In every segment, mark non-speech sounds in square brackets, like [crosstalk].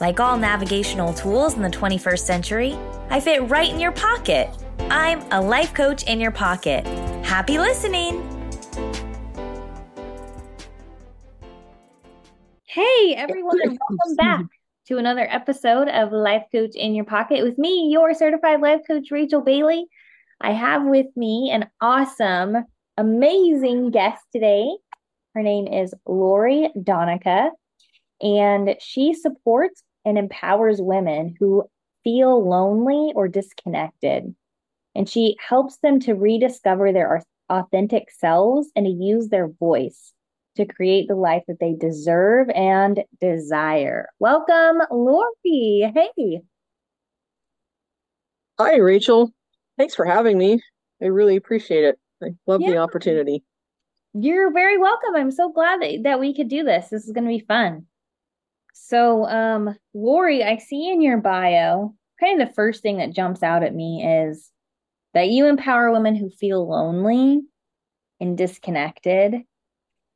Like all navigational tools in the 21st century, I fit right in your pocket. I'm a life coach in your pocket. Happy listening! Hey, everyone, [laughs] welcome back to another episode of Life Coach in Your Pocket with me, your certified life coach, Rachel Bailey. I have with me an awesome, amazing guest today. Her name is Lori Danecke, and she supports and empowers women who feel lonely or disconnected. And she helps them to rediscover their authentic selves and to use their voice to create the life that they deserve and desire. Welcome, Lori. Hey. Hi, Rachel. Thanks for having me. I really appreciate it. I love yeah. the opportunity. You're very welcome. I'm so glad that, that we could do this. This is going to be fun. So, um, Lori, I see in your bio, kind of the first thing that jumps out at me is that you empower women who feel lonely and disconnected.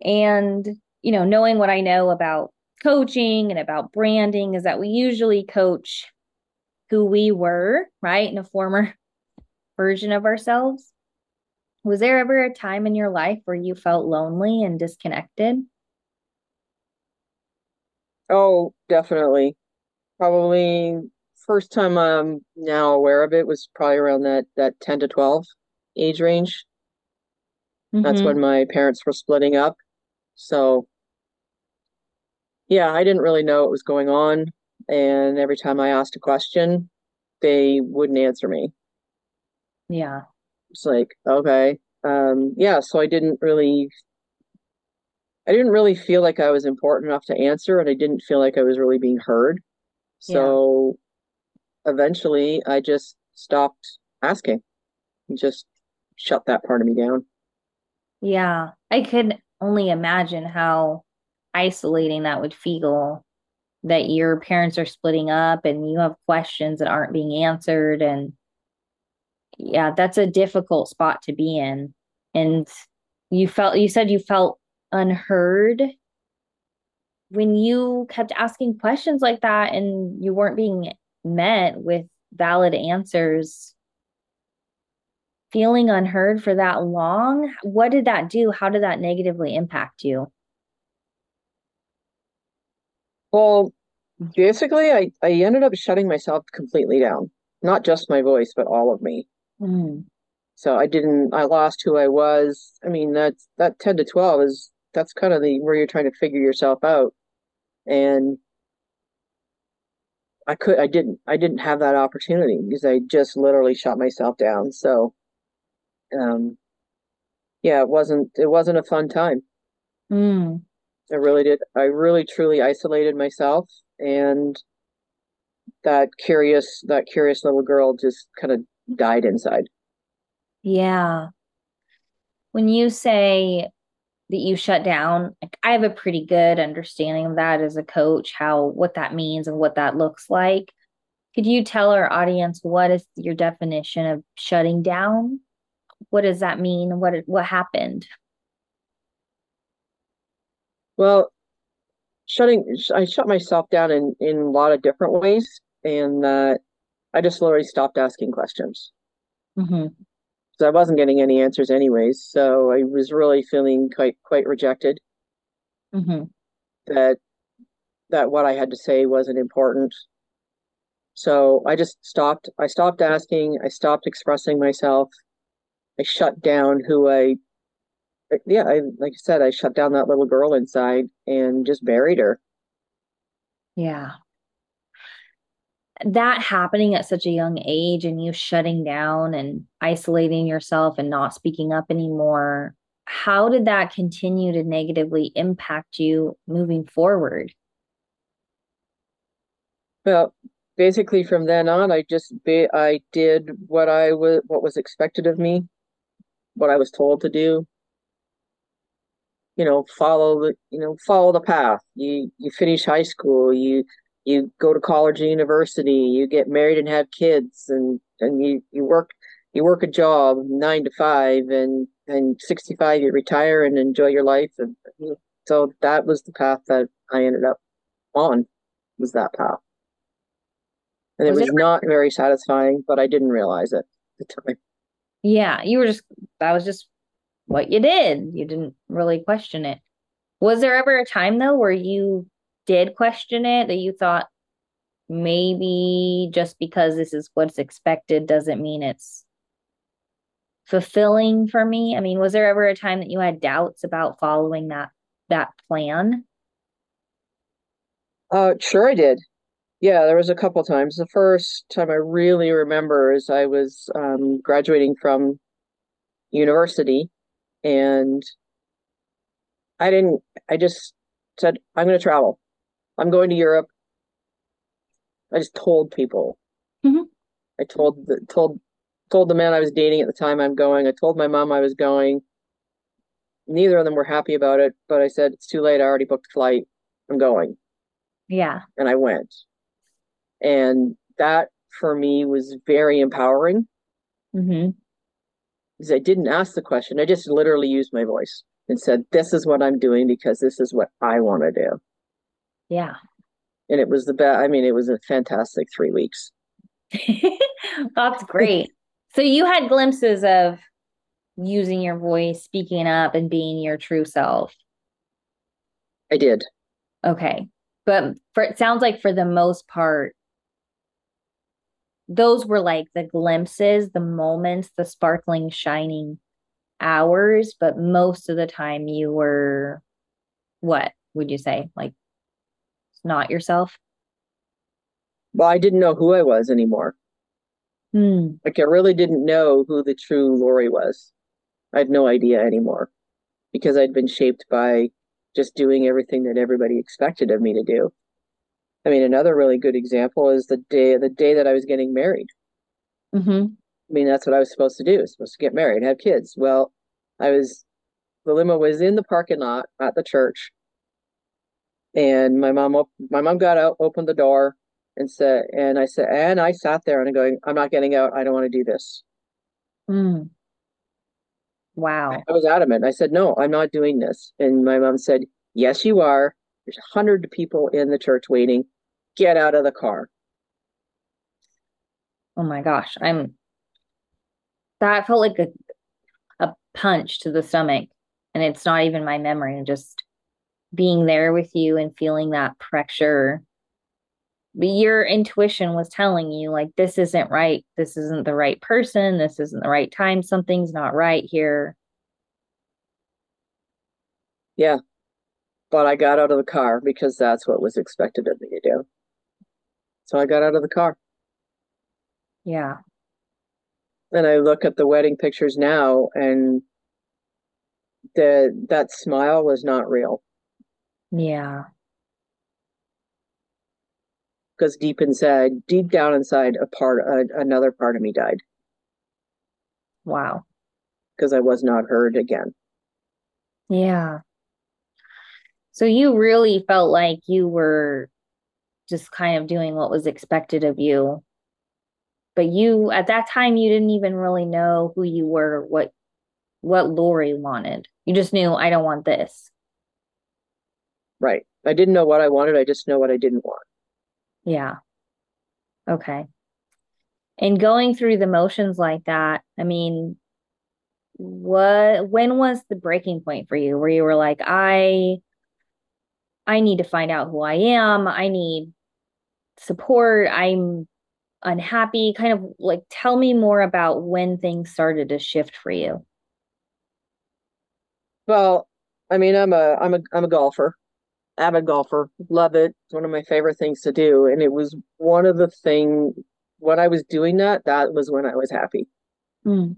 And, you know, knowing what I know about coaching and about branding is that we usually coach who we were, right? In a former [laughs] version of ourselves. Was there ever a time in your life where you felt lonely and disconnected? Oh, definitely. Probably first time I'm now aware of it was probably around that that 10 to 12 age range. Mm-hmm. That's when my parents were splitting up. So yeah, I didn't really know what was going on. And every time I asked a question, they wouldn't answer me. Yeah. It's like, okay. Um, yeah, so I didn't really I didn't really feel like I was important enough to answer and I didn't feel like I was really being heard. So yeah. eventually I just stopped asking and just shut that part of me down. Yeah. I could only imagine how isolating that would feel that your parents are splitting up and you have questions that aren't being answered and yeah, that's a difficult spot to be in. And you felt, you said you felt unheard. When you kept asking questions like that and you weren't being met with valid answers feeling unheard for that long what did that do? How did that negatively impact you? Well basically i i ended up shutting myself completely down. Not just my voice but all of me. Mm. So I didn't, I lost who I was. I mean, that's, that 10 to 12 is, that's kind of the, where you're trying to figure yourself out. And I could, I didn't, I didn't have that opportunity because I just literally shot myself down. So, um, yeah, it wasn't, it wasn't a fun time. Mm. I really did. I really truly isolated myself and that curious, that curious little girl just kind of died inside. Yeah. When you say that you shut down, like I have a pretty good understanding of that as a coach, how what that means and what that looks like. Could you tell our audience what is your definition of shutting down? What does that mean? What what happened? Well, shutting I shut myself down in in a lot of different ways, and that I just literally stopped asking questions. Mm-hmm. So I wasn't getting any answers anyways. So I was really feeling quite quite rejected. Mm-hmm. That that what I had to say wasn't important. So I just stopped. I stopped asking. I stopped expressing myself. I shut down who I. Yeah, I like I said, I shut down that little girl inside and just buried her. Yeah that happening at such a young age and you shutting down and isolating yourself and not speaking up anymore how did that continue to negatively impact you moving forward Well, basically from then on, I just be, I did what I was what was expected of me, what I was told to do. You know, follow the you know follow the path. You you finish high school. You you go to college or university. You get married and have kids, and and you you work you work a job nine to five, and and sixty five you retire and enjoy your life. And so that was the path that I ended up on. Was that path. And it was, was it not very satisfying, but I didn't realize it at the time. Yeah, you were just, that was just what you did. You didn't really question it. Was there ever a time, though, where you did question it, that you thought maybe just because this is what's expected doesn't mean it's fulfilling for me? I mean, was there ever a time that you had doubts about following that that plan? Uh, sure, I did. Yeah, there was a couple times. The first time I really remember is I was um, graduating from university and I didn't, I just said, I'm going to travel. I'm going to Europe. I just told people. Mm-hmm. I told the, told, told the man I was dating at the time I'm going. I told my mom I was going. Neither of them were happy about it, but I said, it's too late. I already booked a flight. I'm going. Yeah. And I went. And that for me was very empowering. Mm-hmm. Because I didn't ask the question. I just literally used my voice and said, This is what I'm doing because this is what I want to do. Yeah. And it was the best. I mean, it was a fantastic three weeks. [laughs] That's great. so you had glimpses of using your voice, speaking up, and being your true self. I did. Okay. But for it sounds like for the most part, those were like the glimpses, the moments, the sparkling, shining hours. But most of the time, you were what would you say? Like, not yourself? Well, I didn't know who I was anymore. Hmm. Like, I really didn't know who the true Lori was. I had no idea anymore because I'd been shaped by just doing everything that everybody expected of me to do. I mean, another really good example is the day the day that I was getting married. Mm-hmm. I mean, that's what I was supposed to do. I was supposed to get married, have kids. Well, I was the limo was in the parking lot at the church, and my mom op- my mom got out, opened the door, and said, and I said, and I sat there and I'm going, I'm not getting out. I don't want to do this. Mm. Wow. I was adamant. I said, no, I'm not doing this. And my mom said, yes, you are. There's a hundred people in the church waiting. Get out of the car. Oh my gosh. I'm that felt like a a punch to the stomach. And it's not even my memory, just being there with you and feeling that pressure. But your intuition was telling you, like, this isn't right. This isn't the right person. This isn't the right time. Something's not right here. Yeah but I got out of the car because that's what was expected of me to do. So I got out of the car. Yeah. And I look at the wedding pictures now and the that smile was not real. Yeah. Because deep inside, deep down inside, a part, a, another part of me died. Wow. Because I was not heard again. Yeah. So you really felt like you were just kind of doing what was expected of you. But you at that time you didn't even really know who you were, what what Lori wanted. You just knew I don't want this. Right. I didn't know what I wanted, I just know what I didn't want. Yeah. Okay. And going through the motions like that, I mean, what when was the breaking point for you where you were like, I I need to find out who I am. I need support. I'm unhappy. Kind of like tell me more about when things started to shift for you. Well, I mean, I'm a I'm a I'm a golfer, avid golfer. Love it. It's one of my favorite things to do. And it was one of the thing when I was doing that, that was when I was happy. Mm.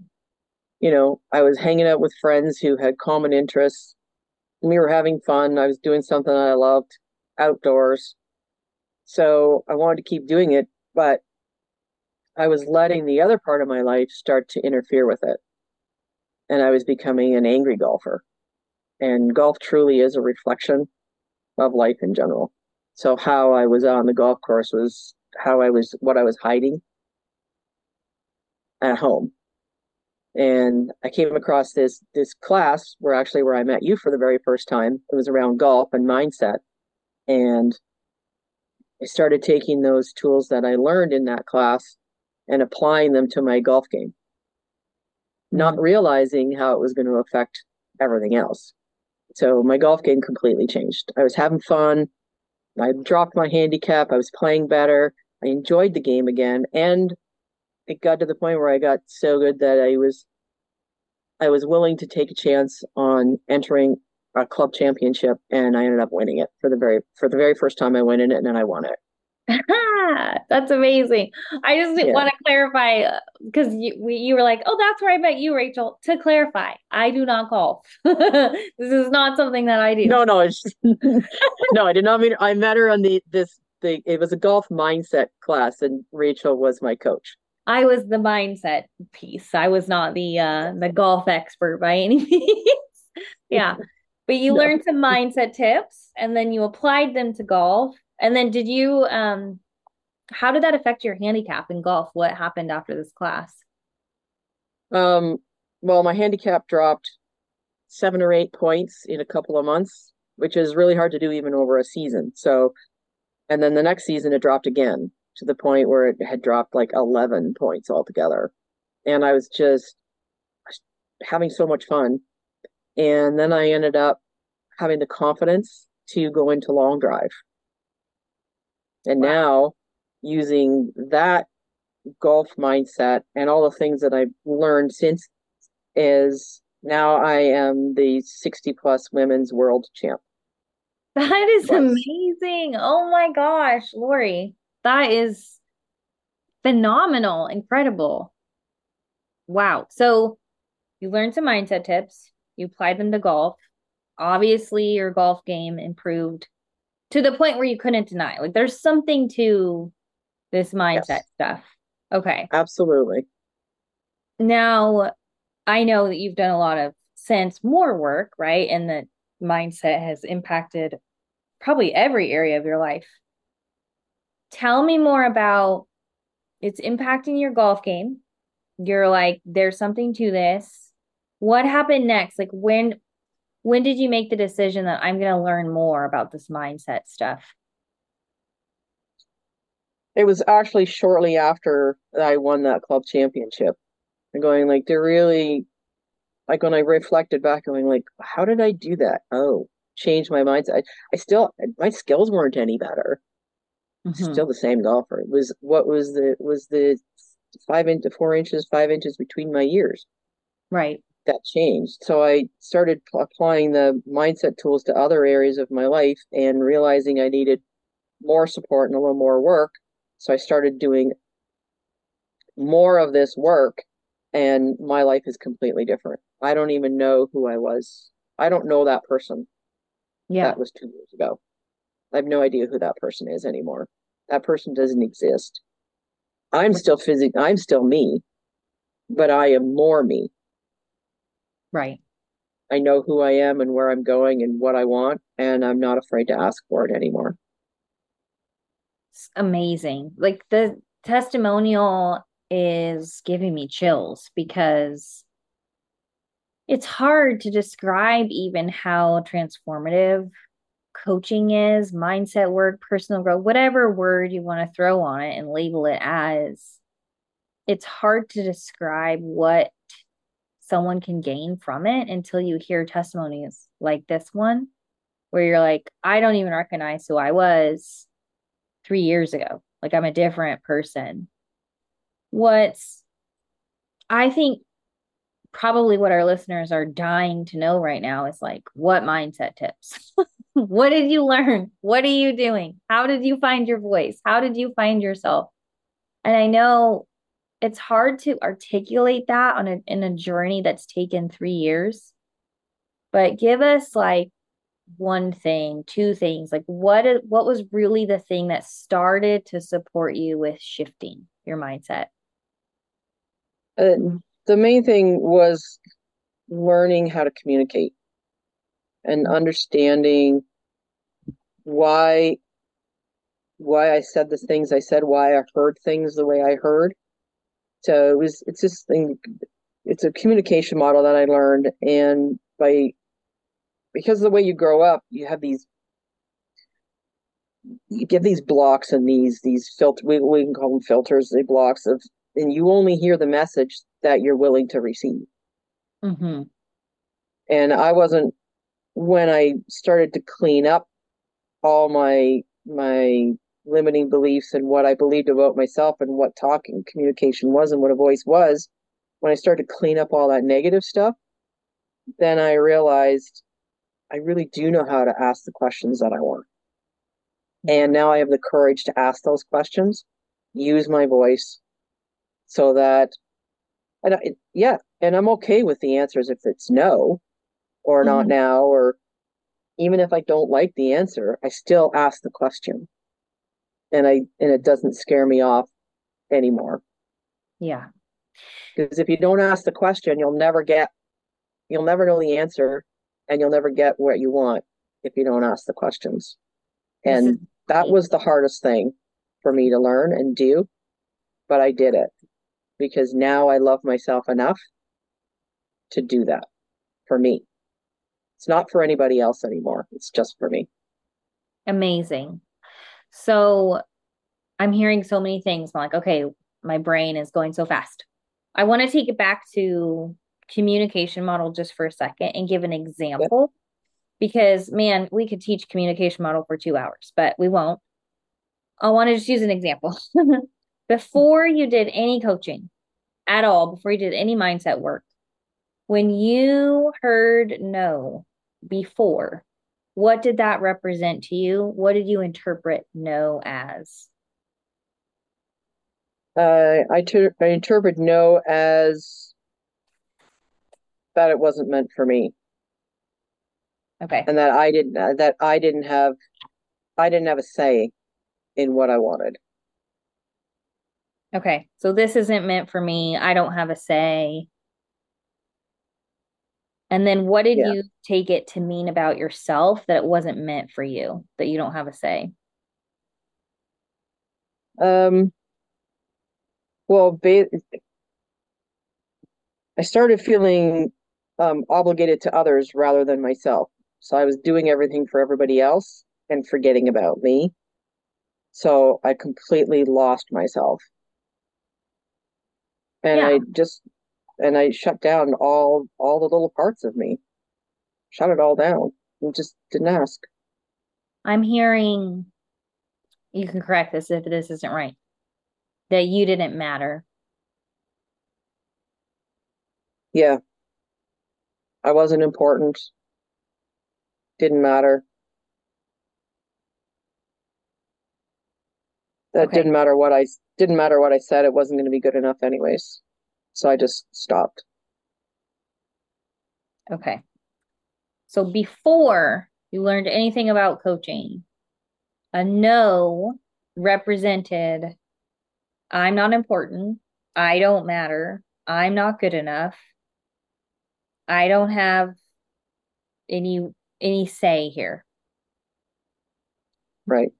You know, I was hanging out with friends who had common interests we were having fun. I was doing something I loved outdoors. So I wanted to keep doing it, but I was letting the other part of my life start to interfere with it. And I was becoming an angry golfer. And golf truly is a reflection of life in general. So how I was on the golf course was how I was what I was hiding at home. And I came across this this class where actually where I met you for the very first time. It was around golf and mindset. And I started taking those tools that I learned in that class and applying them to my golf game, not realizing how it was going to affect everything else. So my golf game completely changed. I was having fun. I dropped my handicap. I was playing better. I enjoyed the game again. And it got to the point where I got so good that I was I was willing to take a chance on entering a club championship and I ended up winning it for the very for the very first time I went in it and then I won it. [laughs] that's amazing. I just yeah. want to clarify because uh, you we, you were like, "Oh, that's where I met you, Rachel." To clarify, I do not golf. [laughs] this is not something that I do. No, no, it's [laughs] no. I did not mean. I met her on the this the. It was a golf mindset class, and Rachel was my coach. I was the mindset piece. I was not the uh the golf expert by any means. yeah. But you no. learned some mindset tips and then you applied them to golf and then did you um how did that affect your handicap in golf? What happened after this class? Um well my handicap dropped seven or eight points in a couple of months, which is really hard to do even over a season. So and then the next season it dropped again to the point where it had dropped like 11 points altogether. And I was just having so much fun. And then I ended up having the confidence to go into long drive. And wow. now using that golf mindset and all the things that I've learned since is now I am the 60 plus women's world champ. That is amazing. Oh my gosh, Lori, that is phenomenal, incredible. Wow. So you learned some mindset tips, you applied them to golf. Obviously, your golf game improved to the point where you couldn't deny. Like there's something to this mindset yes. stuff. Okay. Absolutely. Now, I know that you've done a lot of sense more work, right? And that mindset has impacted probably every area of your life. Tell me more about it's impacting your golf game. You're like, there's something to this. What happened next? Like when when did you make the decision that I'm going to learn more about this mindset stuff? It was actually shortly after I won that club championship. And going like they're really like when I reflected back, going like, how did I do that? Oh, change my mindset. I, I still my skills weren't any better. Mm-hmm. Still the same golfer. It was what was the was the five into four inches, five inches between my ears. Right that changed. So I started applying the mindset tools to other areas of my life and realizing I needed more support and a little more work. So I started doing more of this work and my life is completely different. I don't even know who I was. I don't know that person. Yeah. That was two years ago. I have no idea who that person is anymore. That person doesn't exist. I'm still physic I'm still me, but I am more me. Right. I know who I am and where I'm going and what I want, and I'm not afraid to ask for it anymore. It's amazing. Like the testimonial is giving me chills because it's hard to describe even how transformative coaching is, mindset work, personal growth, whatever word you want to throw on it and label it as. It's hard to describe what someone can gain from it until you hear testimonies like this one, where you're like, I don't even recognize who I was three years ago. Like I'm a different person. What's, I think, probably what our listeners are dying to know right now is like, what mindset tips? [laughs] what did you learn? What are you doing? How did you find your voice? How did you find yourself? And I know it's hard to articulate that on a in a journey that's taken three years but give us like one thing, two things? Like what what was really the thing that started to support you with shifting your mindset? Uh, the main thing was learning how to communicate and understanding why why I said the things I said, why I heard things the way I heard. So it was it's this thing it's a communication model that I learned and by because of the way you grow up, you have these you get these blocks and these these filter we, we can call them filters, the blocks of and you only hear the message that you're willing to receive. Mm-hmm. And I wasn't when I started to clean up all my my limiting beliefs and what I believed about myself and what talking communication was and what a voice was, when I started to clean up all that negative stuff, then I realized I really do know how to ask the questions that I want. And now I have the courage to ask those questions, use my voice so that, and I, yeah, and I'm okay with the answers if it's no or not mm-hmm. now, or even if I don't like the answer, I still ask the question and I and it doesn't scare me off anymore. Yeah. Because if you don't ask the question, you'll never get you'll never know the answer and you'll never get what you want if you don't ask the questions. And mm-hmm. that was the hardest thing for me to learn and do, but I did it because now I love myself enough to do that for me. It's not for anybody else anymore. It's just for me. Amazing. So I'm hearing so many things. I'm like, okay, my brain is going so fast. I want to take it back to communication model just for a second and give an example because man, we could teach communication model for two hours, but we won't. I want to just use an example. [laughs] before you did any coaching at all, before you did any mindset work, when you heard no before, what did that represent to you? What did you interpret no as? Uh, I, ter- I interpret no as that it wasn't meant for me. Okay. And that I didn't uh, that I didn't have I didn't have a say in what I wanted. Okay. So this isn't meant for me. I don't have a say. And then what did yeah. you take it to mean about yourself that it wasn't meant for you, that you don't have a say? Um well, ba- I started feeling um, obligated to others rather than myself. So I was doing everything for everybody else and forgetting about me. So I completely lost myself. And yeah. I just and I shut down all all the little parts of me. Shut it all down and just didn't ask. I'm hearing you can correct this if this isn't right. That you didn't matter. Yeah. I wasn't important. Didn't matter. That okay. didn't matter what I didn't matter what I said. It wasn't going to be good enough anyways. So I just stopped. Okay. So before you learned anything about coaching, a no represented I'm not important. I don't matter. I'm not good enough. I don't have any any say here. Right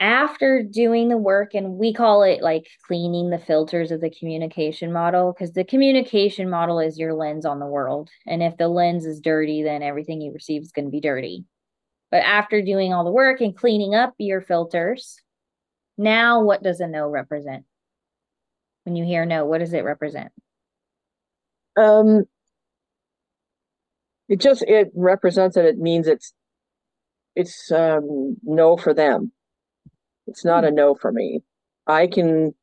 after doing the work and we call it like cleaning the filters of the communication model because the communication model is your lens on the world and if the lens is dirty then everything you receive is going to be dirty. But after doing all the work and cleaning up your filters now what does a no represent? When you hear no what does it represent? Um it just it represents that it means it's it's um no for them it's not a no for me. I can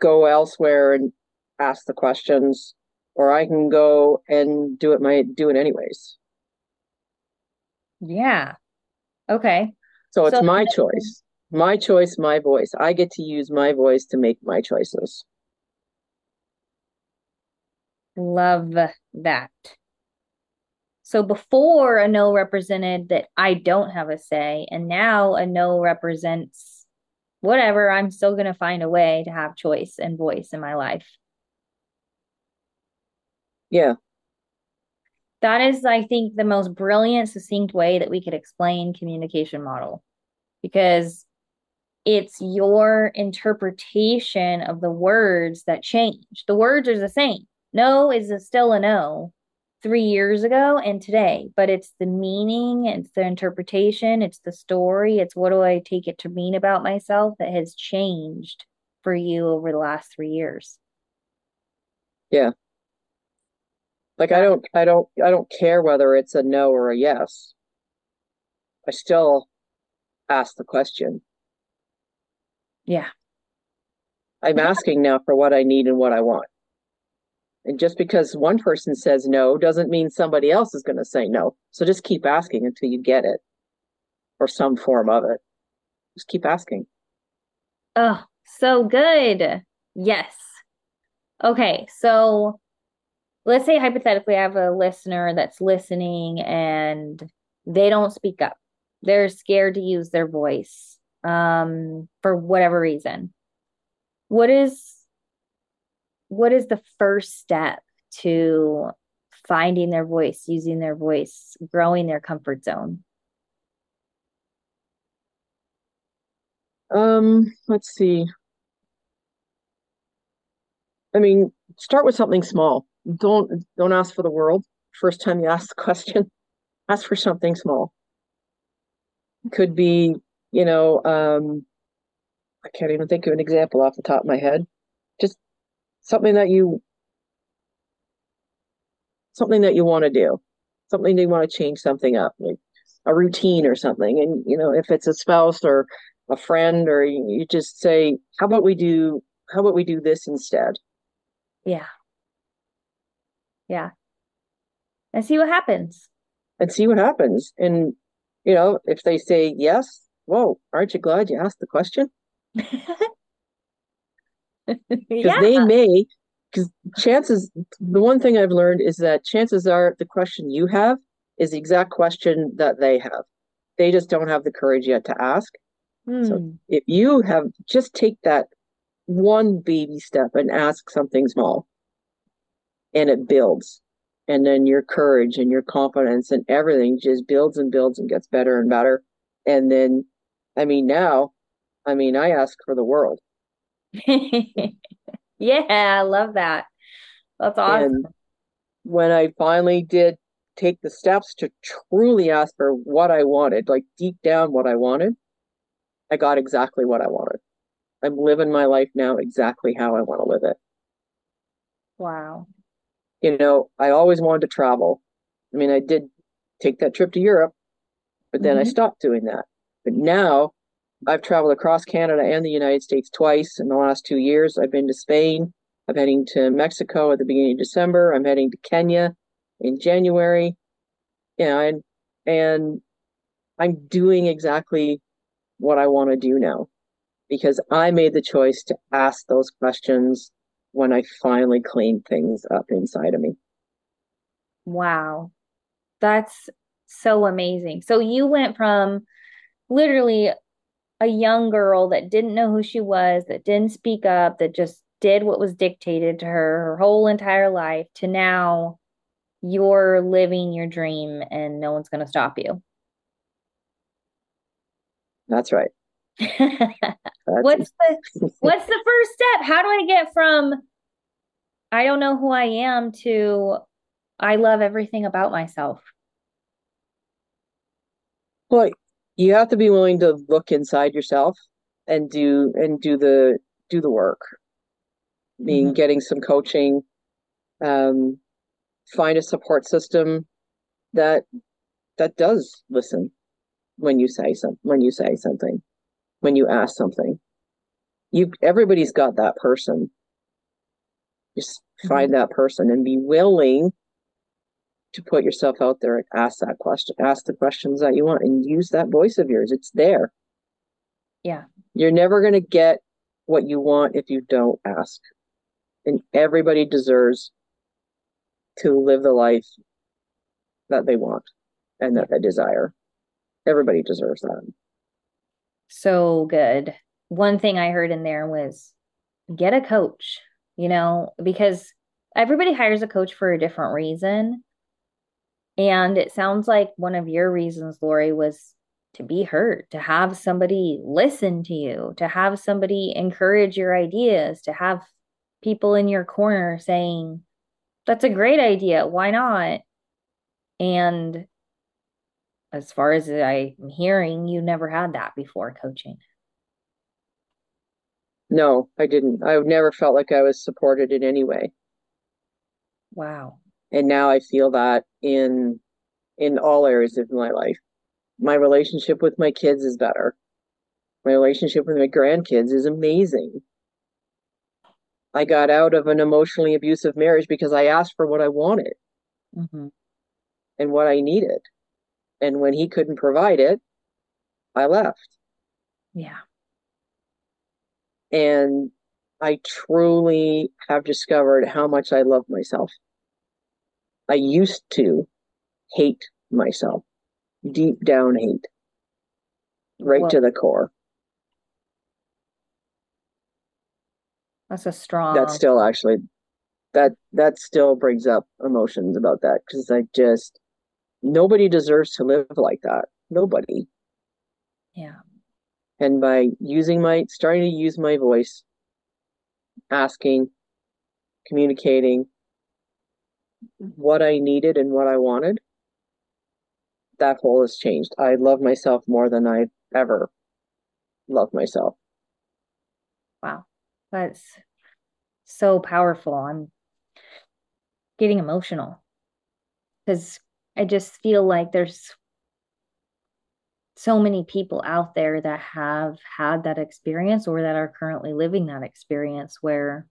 go elsewhere and ask the questions, or I can go and do it my do it anyways. Yeah. Okay. So it's so my choice. My choice, my voice. I get to use my voice to make my choices. Love that. So before a no represented that I don't have a say, and now a no represents whatever, I'm still going to find a way to have choice and voice in my life. Yeah. That is, I think, the most brilliant, succinct way that we could explain communication model because it's your interpretation of the words that change. The words are the same. No is a still a no three years ago and today, but it's the meaning, it's the interpretation, it's the story, it's what do I take it to mean about myself that has changed for you over the last three years. Yeah. Like I don't I don't I don't care whether it's a no or a yes. I still ask the question. Yeah. I'm asking now for what I need and what I want. And just because one person says no doesn't mean somebody else is going to say no. So just keep asking until you get it or some form of it. Just keep asking. Oh, so good. Yes. Okay. So let's say hypothetically, I have a listener that's listening and they don't speak up. They're scared to use their voice um, for whatever reason. What is what is the first step to finding their voice, using their voice, growing their comfort zone? Um, let's see. I mean, start with something small. Don't don't ask for the world. First time you ask the question, [laughs] ask for something small. Could be, you know, um, I can't even think of an example off the top of my head. Something that you something that you want to do. Something you want to change something up like a routine or something. And you know if it's a spouse or a friend or you, you just say how about we do how about we do this instead? Yeah. Yeah. And see what happens. And see what happens. And you know if they say yes whoa aren't you glad you asked the question [laughs] [laughs] yeah. they may because chances the one thing i've learned is that chances are the question you have is the exact question that they have they just don't have the courage yet to ask mm. so hmm. if you have just take that one baby step and ask something small and it builds and then your courage and your confidence and everything just builds and builds and gets better and better and then i mean now i mean i ask for the world [laughs] yeah, I love that. That's awesome. And when I finally did take the steps to truly ask for what I wanted, like deep down what I wanted, I got exactly what I wanted. I'm living my life now exactly how I want to live it. Wow. You know, I always wanted to travel. I mean, I did take that trip to Europe, but then mm-hmm. I stopped doing that. But now I've traveled across Canada and the United States twice in the last two years. I've been to Spain. I'm heading to Mexico at the beginning of December. I'm heading to Kenya in January. Yeah, and and I'm doing exactly what I want to do now because I made the choice to ask those questions when I finally cleaned things up inside of me. Wow. That's so amazing. So you went from literally a young girl that didn't know who she was, that didn't speak up, that just did what was dictated to her her whole entire life to now you're living your dream and no one's going to stop you. That's right. [laughs] what's the [laughs] what's the first step? How do I get from I don't know who I am to I love everything about myself? Well, you have to be willing to look inside yourself and do and do the do the work I mean mm-hmm. getting some coaching um find a support system that that does listen when you say some when you say something when you ask something you everybody's got that person just find mm-hmm. that person and be willing to put yourself out there and ask that question, ask the questions that you want and use that voice of yours. It's there. Yeah. You're never going to get what you want if you don't ask. And everybody deserves to live the life that they want and that they desire. Everybody deserves that. So good. One thing I heard in there was get a coach, you know, because everybody hires a coach for a different reason. And it sounds like one of your reasons, Lori, was to be heard, to have somebody listen to you, to have somebody encourage your ideas, to have people in your corner saying, that's a great idea. Why not? And as far as I'm hearing, you never had that before coaching. No, I didn't. I never felt like I was supported in any way. Wow. And now I feel that in in all areas of my life. My relationship with my kids is better. My relationship with my grandkids is amazing. I got out of an emotionally abusive marriage because I asked for what I wanted mm-hmm. and what I needed. And when he couldn't provide it, I left. Yeah. And I truly have discovered how much I love myself. I used to hate myself, deep down hate, right to the core. That's a strong. That still actually, that that still brings up emotions about that because I just nobody deserves to live like that. Nobody. Yeah. And by using my starting to use my voice, asking, communicating what I needed and what I wanted, that whole has changed. I love myself more than I ever loved myself. Wow. That's so powerful. I'm getting emotional because I just feel like there's so many people out there that have had that experience or that are currently living that experience where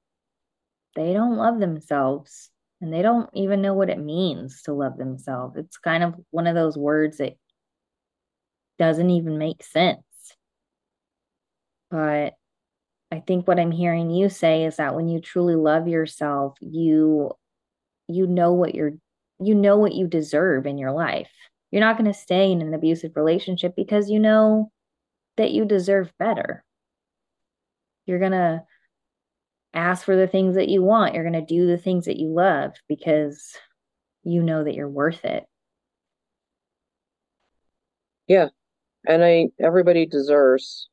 they don't love themselves and they don't even know what it means to love themselves. It's kind of one of those words that doesn't even make sense. But I think what I'm hearing you say is that when you truly love yourself, you you know what you're you know what you deserve in your life. You're not going to stay in an abusive relationship because you know that you deserve better. You're going to ask for the things that you want. You're going to do the things that you love because you know that you're worth it. Yeah. And I everybody deserves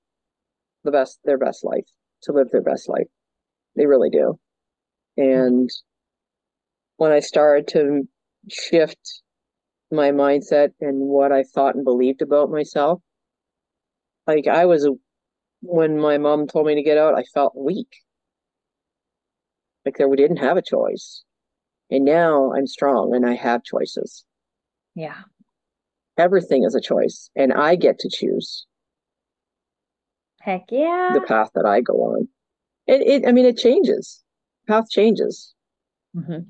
the best their best life, to live their best life. They really do. And when I started to shift my mindset and what I thought and believed about myself, like I was when my mom told me to get out, I felt weak like that we didn't have a choice. And now I'm strong and I have choices. Yeah. Everything is a choice and I get to choose. Heck yeah. The path that I go on. It, it I mean, it changes. Path changes. Mm-hmm.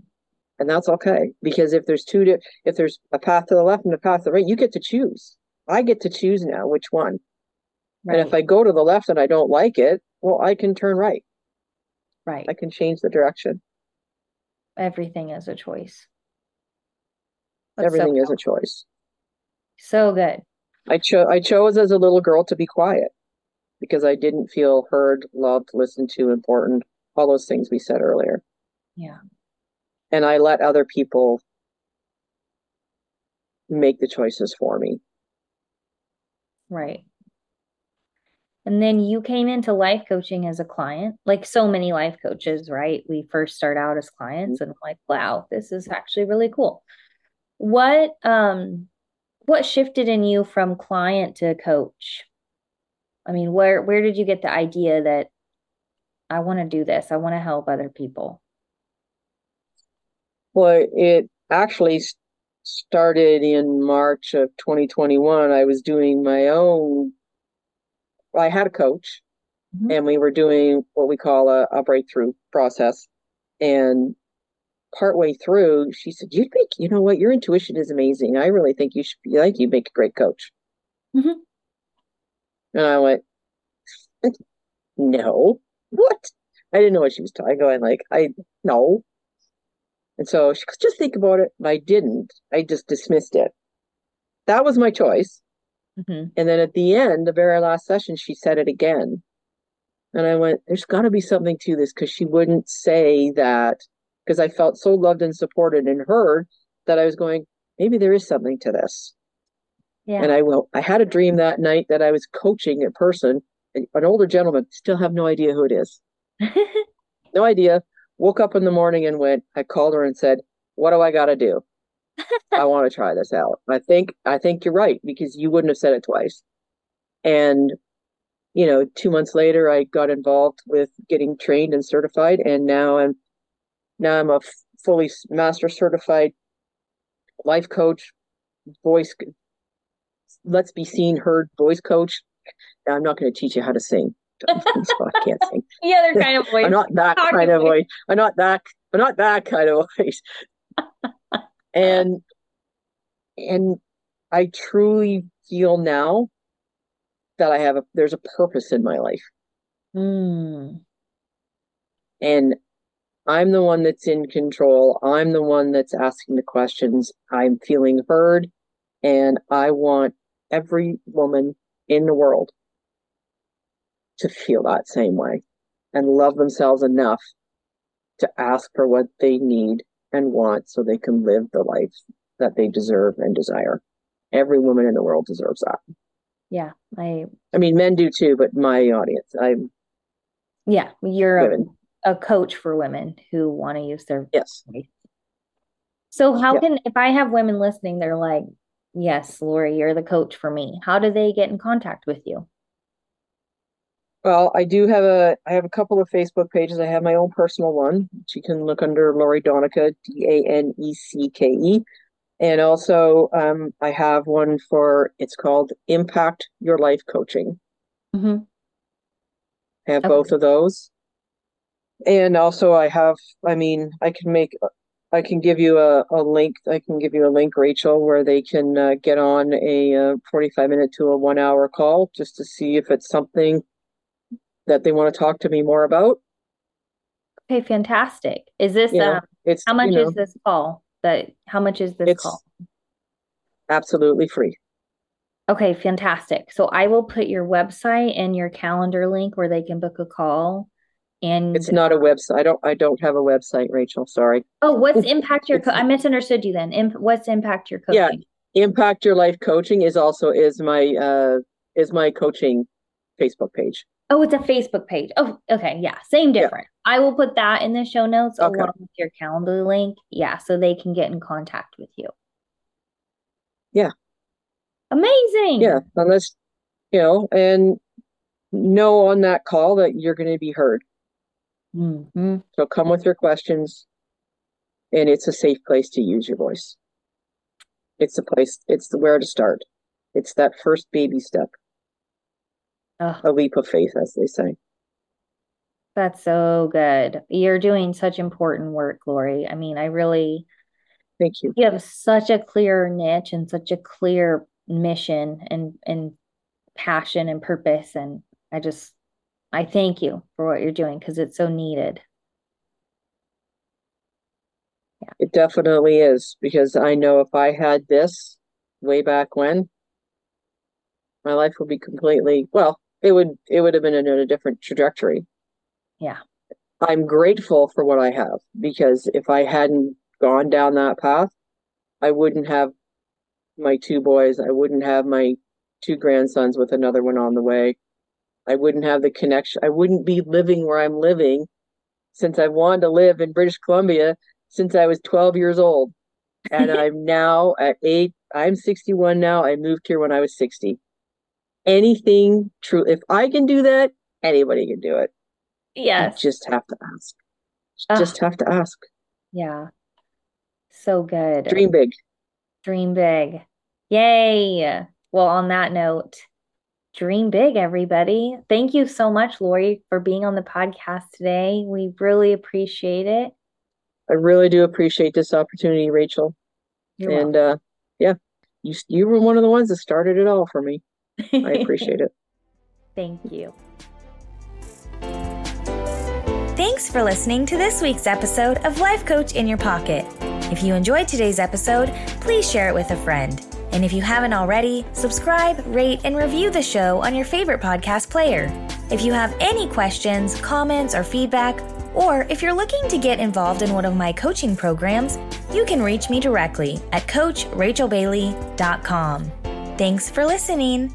And that's okay. Because if there's two, if there's a path to the left and a path to the right, you get to choose. I get to choose now which one. Right. And if I go to the left and I don't like it, well, I can turn right. Right. I can change the direction. Everything is a choice. That's Everything so is a choice. So good. I chose I chose as a little girl to be quiet because I didn't feel heard, loved, listened to, important, all those things we said earlier. Yeah. And I let other people make the choices for me. Right. And then you came into life coaching as a client, like so many life coaches, right? We first start out as clients and I'm like, wow, this is actually really cool. What um what shifted in you from client to coach? I mean, where where did you get the idea that I want to do this? I want to help other people. Well, it actually started in March of 2021. I was doing my own I had a coach mm-hmm. and we were doing what we call a, a breakthrough process. And partway through, she said, You'd make, you know what, your intuition is amazing. I really think you should be like, you make a great coach. Mm-hmm. And I went, No, what? I didn't know what she was talking. Going like, I no. And so she goes, just think about it. And I didn't. I just dismissed it. That was my choice. Mm-hmm. And then at the end, the very last session, she said it again. And I went, there's got to be something to this because she wouldn't say that because I felt so loved and supported and heard that I was going, maybe there is something to this. Yeah. And I will, I had a dream that night that I was coaching a person, an older gentleman, still have no idea who it is. [laughs] no idea. Woke up in the morning and went, I called her and said, what do I got to do? I want to try this out. I think, I think you're right because you wouldn't have said it twice. And, you know, two months later, I got involved with getting trained and certified. And now I'm, now I'm a fully master certified life coach, voice, let's be seen, heard voice coach. I'm not going to teach you how to sing. I can't sing. [laughs] yeah, they're kind of voice. [laughs] I'm not that kind of voice. I'm not that. I'm not that kind of [laughs] voice. And and I truly feel now that I have a there's a purpose in my life. Mm. And I'm the one that's in control. I'm the one that's asking the questions. I'm feeling heard. And I want every woman in the world to feel that same way and love themselves enough to ask for what they need and want so they can live the life that they deserve and desire. Every woman in the world deserves that. Yeah, I I mean men do too, but my audience, I'm Yeah, you're women. a a coach for women who want to use their yes. So how can if I have women listening, they're like, "Yes, Lori, you're the coach for me." How do they get in contact with you? Well, I do have a I have a couple of Facebook pages. I have my own personal one, which you can look under Lori Danecke, D A N E C K E. And also um, I have one for it's called Impact Your Life Coaching. Mm-hmm. I have okay. both of those and also I have, I mean, I can make, I can give you a, a link. I can give you a link, Rachel, where they can uh, get on a uh, 45 minute to a one hour call just to see if it's something that they want to talk to me more about. Okay, fantastic. Is this, yeah, um, it's, how much you know, is this call? That, how much is this call? Absolutely free. Okay, fantastic. So I will put your website and your calendar link where they can book a call and it's not a website. I don't. I don't have a website, Rachel. Sorry. Oh, what's [laughs] impact your? Co- I misunderstood you then. Imp- what's impact your coaching? Yeah, impact your life coaching is also is my uh is my coaching Facebook page. Oh, it's a Facebook page. Oh, okay, yeah, same different. Yeah. I will put that in the show notes okay. along with your calendar link. Yeah, so they can get in contact with you. Yeah. Amazing. Yeah, unless you know, and know on that call that you're going to be heard. Mm-hmm. So come with your questions, and it's a safe place to use your voice. It's the place, it's the where to start. It's that first baby step, a leap of faith, as they say. That's so good. You're doing such important work, Lori. I mean, I really thank you. You have such a clear niche and such a clear mission and and passion and purpose and I just I thank you for what you're doing because it's so needed. Yeah. It definitely is because I know if I had this way back when, my life would be completely well, it would it would have been in a different trajectory. Yeah. I'm grateful for what I have because if I hadn't gone down that path, I wouldn't have my two boys, I wouldn't have my two grandsons with another one on the way. I wouldn't have the connection. I wouldn't be living where I'm living since I wanted to live in British Columbia since I was 12 years old. And [laughs] I'm now at eight, I'm 61 now. I moved here when I was 60. Anything true, if I can do that, anybody can do it. Yes. You just have to ask. Just have to ask. Yeah. So good. Dream big. Dream big. Yay. Well, on that note, dream big, everybody. Thank you so much, Lori, for being on the podcast today. We really appreciate it. I really do appreciate this opportunity, Rachel. You're and uh, yeah, you you were one of the ones that started it all for me. I appreciate it. [laughs] Thank you. Thanks for listening to this week's episode of Life Coach in Your Pocket. If you enjoyed today's episode, please share it with a friend. And if you haven't already, subscribe, rate, and review the show on your favorite podcast player. If you have any questions, comments, or feedback, or if you're looking to get involved in one of my coaching programs, you can reach me directly at CoachRachelBailey.com. Thanks for listening.